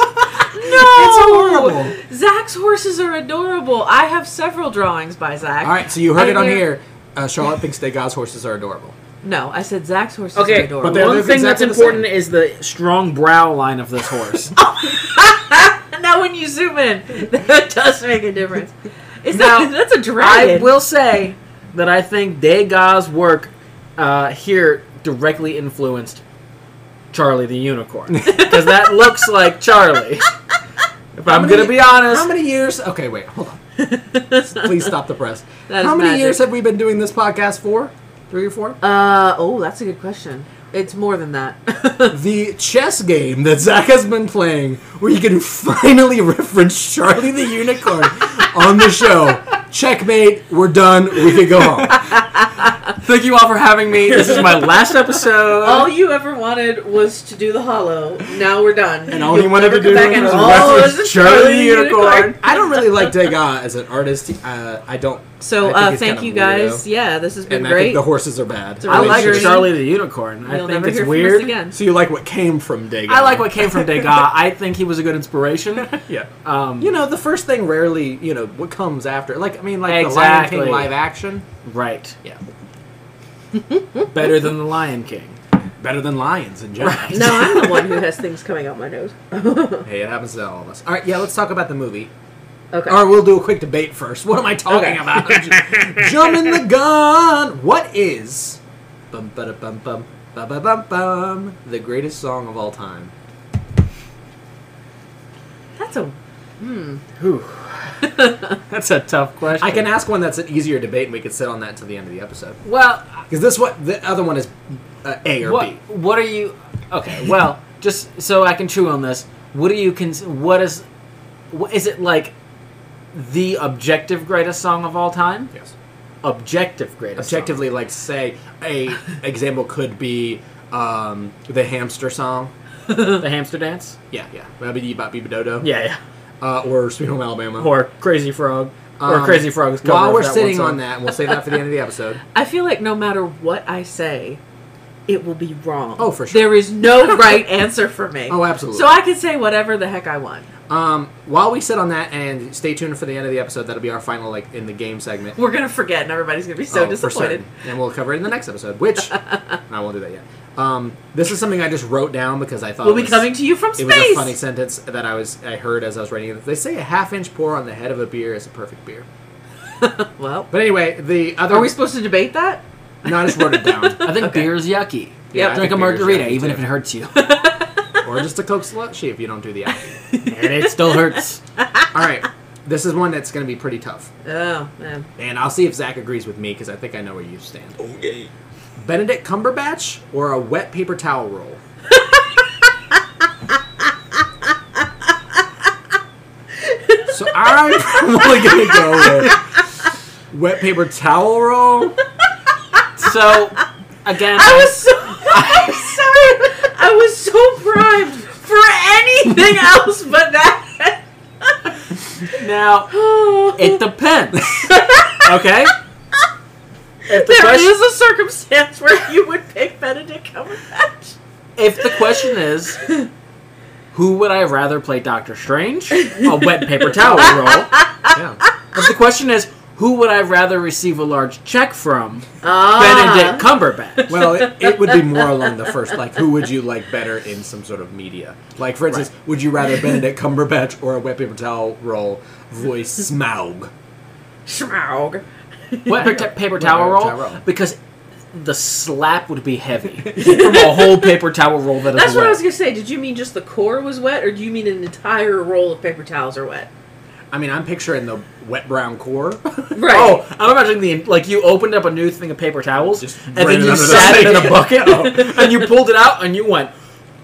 No, It's horrible. Zak's horses are adorable. I have several drawings by Zak. All right, so you heard And it on here. Uh, Charlotte thinks Degas horses are adorable. No, I said Zak's horses are Okay, adorable. but one they're thing that's exactly the important is the strong brow line of this horse. now when you zoom in, that does make a difference. Is Now, that that's a dragon? I will say that I think Degas' work uh, here directly influenced Charlie the Unicorn because that looks like Charlie. If I'm many- gonna be honest, How many years? Okay, wait, hold on. Please stop the press. That How many magic. years have we been doing this podcast for? Three or four? Uh oh, that's a good question. It's more than that. the chess game that Zak has been playing, where you can finally reference Charlie the Unicorn on the show. Checkmate. We're done. We can go home. Thank you all for having me. This is my last episode. all you ever wanted was to do the hollow. Now we're done. And all You'll wanted to do back and was oh, reference Charlie the Unicorn. I don't really like Degas as an artist. Uh, I don't. So I uh, thank you guys. weirdo. Yeah, this has been And I great. think the horses are bad. I like journey. Charlie the Unicorn. I You'll think never it's hear from weird. us again. So you like what came from Degas? I like what came from Degas. I think he was a good inspiration. Yeah. Um, You know, the first thing rarely, you know, what comes after. Like, I mean, like the Lion King live action. right. Yeah. Better than the Lion King. Better than lions in general. Right. no, I'm the one who has things coming out my nose. Hey, it happens to all of us. All right, yeah, let's talk about the movie. Okay. Or we'll do a quick debate first. What am I talking Okay. about? Jumping the gun. What is bum ba bum bum ba ba bum bum the greatest song of all time? That's a Whew. That's a tough question. I can ask one that's an easier debate, and we could sit on that until the end of the episode. Well, Because this what the other one is uh, A or what B. what are you? Okay, well, just so I can chew on this. What do you cons? What is? What, is it like? The objective greatest song of all time? Yes. Objective greatest. song. Objectively, like say a example could be um, the hamster song. the hamster dance. Yeah, yeah. Babidi Bop Dodo. Yeah, yeah. Uh, or Sweet Home Alabama. Or Crazy Frog. or Um, Crazy Frog's cover. While we're that sitting on that, and we'll save that for the end of the episode. I feel like no matter what I say, it will be wrong. Oh, for sure. There is no right answer for me. Oh, absolutely. So I can say whatever the heck I want. Um, while we sit on that, and stay tuned for the end of the episode. That'll be our final, like in the game segment. We're gonna forget, and everybody's gonna be so Oh, disappointed. certain. and we'll cover it in the next episode. Which I won't do that yet. Um, this is something I just wrote down because I thought We'll it be coming to you from space. It was a funny sentence that I was I heard as I was writing it. They say a half inch pour on the head of a beer is a perfect beer. well, But anyway, the other are we supposed to debate that? No, I just wrote it down. I think Okay. is yucky. Yeah, I Drink a margarita, even too. if it hurts you. or just a Coke slushy if you don't do the alcohol. and it still hurts. All right, this is one that's going to be pretty tough, Oh man. and I'll see if Zak agrees with me because I think I know where you stand. Okay. Benedict Cumberbatch or a wet paper towel roll? so I'm probably going to go with wet paper towel roll. So, again, I was so. I'm sorry. I was so primed for anything else but that. now it depends. Okay. If the There question, is a circumstance where you would pick Benedict Cumberbatch. if the question is, who would I rather play Doctor Strange? A wet paper towel roll. Yeah. If the question is, who would I rather receive a large check from? Ah. Benedict Cumberbatch. Well, it, it would be more along the first, like, who would you like better in some sort of media? Like, for instance, would you rather Benedict Cumberbatch or a wet paper towel roll voice Smaug? Schmaug. Wet paper, paper towel paper roll roll. because the slap would be heavy from a whole paper towel roll that is That's what I was gonna say. Did you mean just the core was wet, or do you mean an entire roll of paper towels are wet? I mean, I'm picturing the wet brown core. Right. Oh, I'm imagining the like you opened up a new thing of paper towels, Just and then you under sat it in a bucket, and you pulled it out, and you went,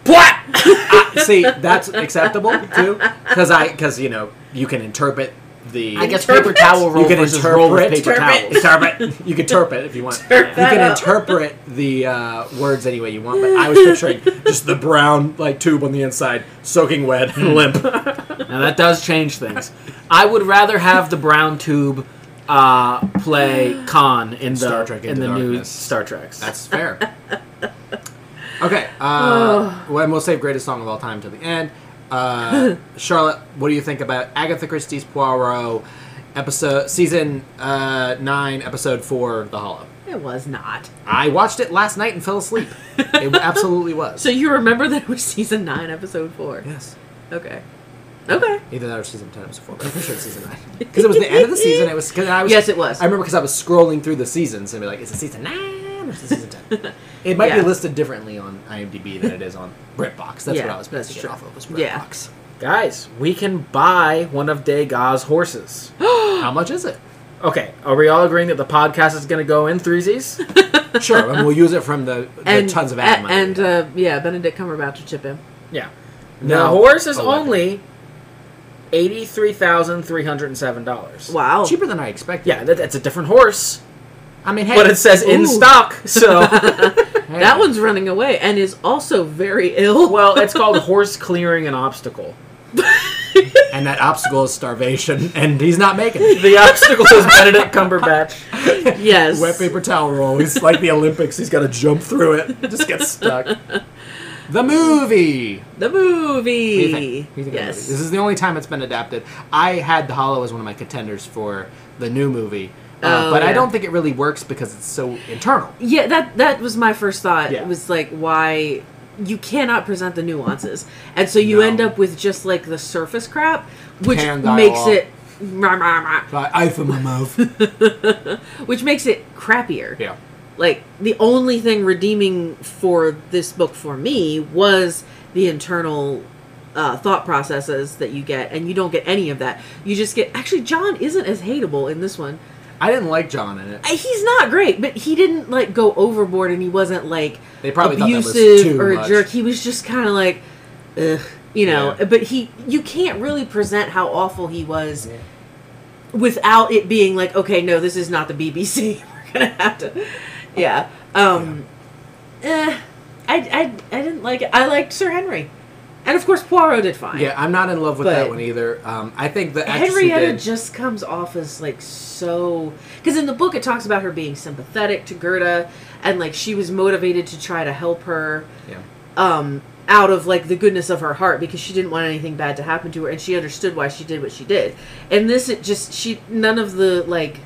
"What?" Uh, See, that's acceptable too, because I, because you know, you can interpret the. I guess paper towel roll you can versus roll with interpret paper Interpret. towels. Interpret. You can interpret if you want. Interpret You can up. interpret the uh, words any way you want, but I was picturing just the brown like tube on the inside, soaking wet and limp. Now that does change things. I would rather have the brown tube uh, play Khan in the Star Trek in Into the new Star Treks. That's fair. Okay. Uh, well, and we'll save greatest song of all time to the end. Uh, Charlotte, what do you think about Agatha Christie's Poirot episode season uh, nine, episode four, The Hollow? It was not. I watched it last night and fell asleep. It absolutely was. So you remember that it was season nine, episode four? yes. Okay. Okay. Either that or season ten, episode four. But I'm pretty sure it's season nine because it was the end of the season. It was because I was. Yes, it was. I remember because I was scrolling through the seasons and be like, is it season nine or is it season ten? It might Yeah. be listed differently on IMDb than it is on BritBox. That's Yeah, what I was that's basing it true. off of was Yeah. Guys, we can buy one of Degas' horses. How much is it? Okay, are we all agreeing that the podcast is going to go in threesies? Sure, and we'll use it from the, the And tons of ad money. and uh, yeah, Benedict Cumberbatch will chip in. Yeah. No. The horse is Eleven. only eighty-three thousand three hundred and seven dollars. Wow. cheaper than I expected. Yeah, that, that's a different horse, I mean, hey, but it says in stock. So, hey, That one's running away and is also very ill. well, it's called horse clearing an obstacle. and that obstacle is starvation, and he's not making it. The obstacle is Benedict Cumberbatch. yes. Wet paper towel roll. He's like the Olympics. He's got to jump through it. Just get stuck. The movie. The movie. What do you think? What do you think of the movie? yes. This is the only time it's been adapted. I had The Hollow as one of my contenders for the new movie, uh, Oh, but I don't think it really works because it's so internal. Yeah, that that was my first thought. Yeah. It was like why you cannot present the nuances, and so you No. end up with just like the surface crap, which makes it, rah, rah, rah, Like, I from my mouth. which makes it crappier. yeah. Like the only thing redeeming for this book for me was the internal uh, thought processes that you get, and you don't get any of that. You just get actually John isn't as hateable in this one. I didn't like John in it. He's not great, but he didn't like go overboard, and he wasn't like They probably thought that was abusive or a much. jerk. He was just kind of like, ugh, you know. Yeah. But he, you can't really present how awful he was without it being like, okay, no, this is not the BBC. We're gonna have to, yeah. Um, eh, I, I, I didn't like it. I liked Sir Henry, and of course Poirot did fine. Yeah, I'm not in love with that one either. Um, I think the Henrietta did, just comes off as like so because in the book it talks about her being sympathetic to Gerda and like she was motivated to try to help her yeah. um out of like the goodness of her heart because she didn't want anything bad to happen to her and she understood why she did what she did. And this it just she none of the like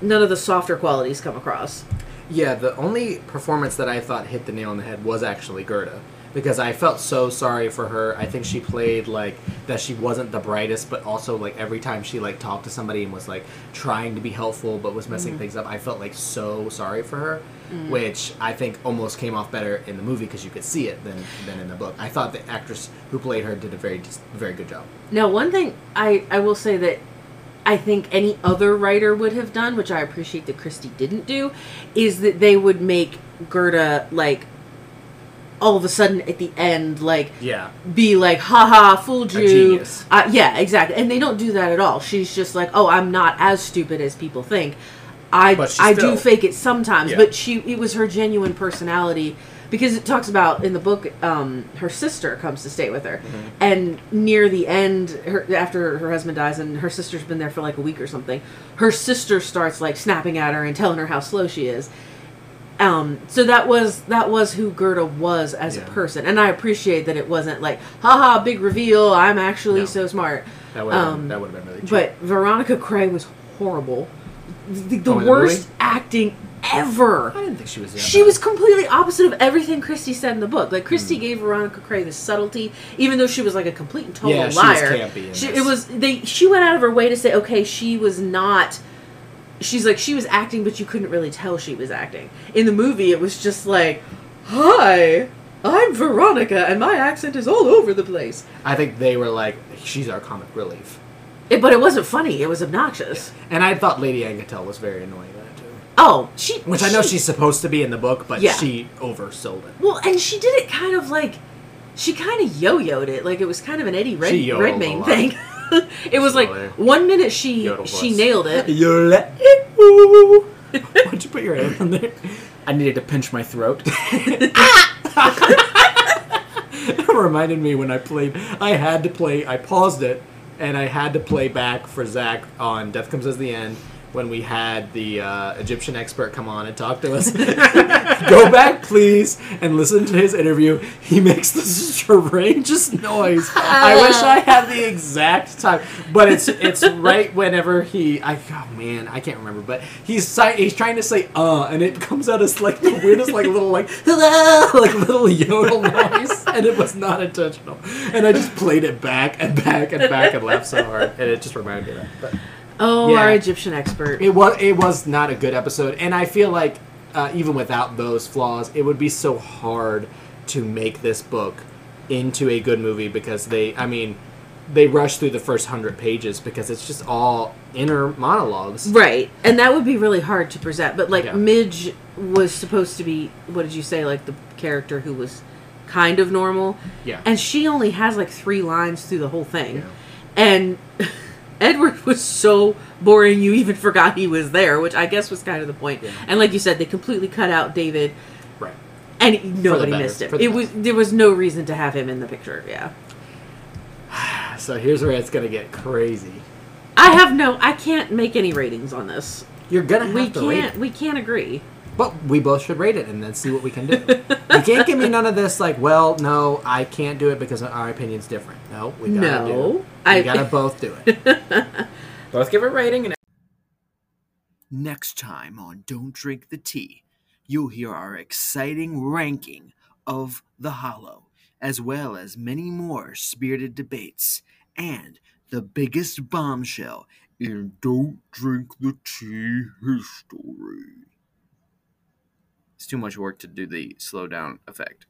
none of the softer qualities come across. Yeah, the only performance that I thought hit the nail on the head was actually Gerda. Because I felt so sorry for her. I think she played like that she wasn't the brightest, but also like every time she like talked to somebody and was like trying to be helpful but was messing mm-hmm. things up, I felt like so sorry for her. Mm. Which I think almost came off better in the movie because you could see it than than in the book. I thought the actress who played her did a very very good job. Now, one thing I, I will say that I think any other writer would have done, which I appreciate that Christie didn't do, is that they would make Gerda like all of a sudden at the end like Yeah. be like haha fooled you. Uh, yeah exactly and they don't do that at all she's just like oh i'm not as stupid as people think i i still- do fake it sometimes Yeah. but she it was her genuine personality because it talks about in the book um, her sister comes to stay with her Mm-hmm. and near the end her after her husband dies and her sister's been there for like a week or something her sister starts like snapping at her and telling her how slow she is um, so that was that was who Gerda was as Yeah. a person, and I appreciate that it wasn't like, haha, big reveal, I'm actually No. so smart. That would have Um, that would have been really cheap. But Veronica Cray was horrible, the, the Oh, worst acting ever. I didn't think she was that She bad. was completely opposite of everything Christie said in the book. Like Hmm. Christie gave Veronica Cray the subtlety, even though she was like a complete and total Yeah, she was liar. campy She, it was they. She went out of her way to say, okay, she was not. She's like she was acting, but you couldn't really tell she was acting. In the movie, it was just like, "Hi, I'm Veronica, and my accent is all over the place." I think they were like, she's our comic relief. It, but it wasn't funny. It was obnoxious. And I thought Lady Angkatell was very annoying in it too. Oh, she. Which I know she- she's supposed to be in the book, but Yeah. she oversold it. Well, and she did it kind of like she kind of yo-yoed it, like it was kind of an Eddie Red, She yodeled a Redmayne thing. it was like one minute she Yodel she voice. nailed it. You let it woo. Why'd you put your hand on there? I needed to pinch my throat. It reminded me when I played. I had to play. I paused it, and I had to play back for Zak on Death Comes as the End, when we had the uh, Egyptian expert come on and talk to us. Go back, please, and listen to his interview. He makes the strangest noise. I wish I had the exact time, but it's it's right whenever he. I oh man, I can't remember, but he's he's trying to say uh, and it comes out as like the weirdest like little like hello like little yodel noise, and it was not intentional. And I just played it back and back and back and laughed so hard, and it just reminded me of that. But Oh, Yeah. our Egyptian expert. it was it was not a good episode, and I feel like uh, even without those flaws, it would be so hard to make this book into a good movie because they, I mean, they rush through the first hundred pages because it's just all inner monologues. Right. And that would be really hard to present. But like Yeah. Midge was supposed to be what did you say, like the character who was kind of normal. Yeah. And she only has like three lines through the whole thing. Yeah. And Edward was so boring you even forgot he was there, which I guess was kind of the point. Yeah. And like you said, they completely cut out David Right. and nobody missed him. It was there was no reason to have him in the picture, yeah. So here's where it's gonna get crazy. I have no I can't make any ratings on this. You're gonna have We can't we can't agree. But we both should rate it and then see what we can do. you can't give me none of this like, well, no, I can't do it because our opinion's different. No, we gotta do No. it. We I gotta both do it. Both give a rating and Next time on Don't Drink the Tea, you'll hear our exciting ranking of The Hollow, as well as many more spirited debates, and the biggest bombshell in Don't Drink the Tea history. It's too much work to do the slowdown effect.